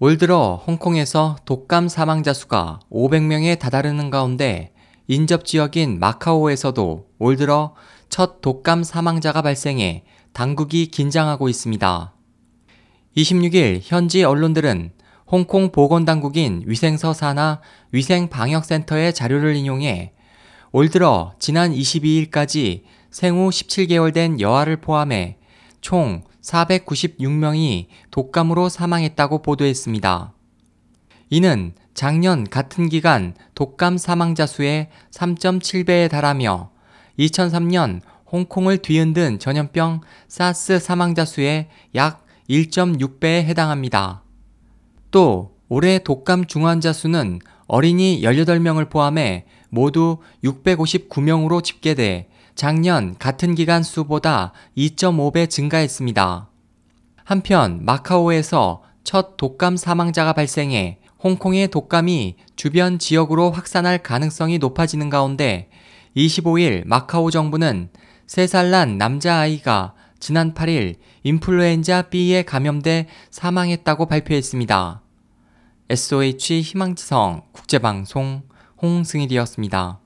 올 들어 홍콩에서 독감 사망자 수가 500명에 다다르는 가운데 인접 지역인 마카오에서도 올 들어 첫 독감 사망자가 발생해 당국이 긴장하고 있습니다. 26일 현지 언론들은 홍콩 보건당국인 위생서 산하 위생방역센터의 자료를 인용해 올 들어 지난 22일까지 생후 17개월 된 여아를 포함해 총 496명이 독감으로 사망했다고 보도했습니다. 이는 작년 같은 기간 독감 사망자 수의 3.7배에 달하며 2003년 홍콩을 뒤흔든 전염병 사스 사망자 수의 약 1.6배에 해당합니다. 또 올해 독감 중환자 수는 어린이 18명을 포함해 모두 659명으로 집계돼 작년 같은 기간 수보다 2.5배 증가했습니다. 한편 마카오에서 첫 독감 사망자가 발생해 홍콩의 독감이 주변 지역으로 확산할 가능성이 높아지는 가운데 25일 마카오 정부는 3살 난 남자아이가 지난 8일 인플루엔자 B에 감염돼 사망했다고 발표했습니다. SOH 희망지성 국제방송 홍승일이었습니다.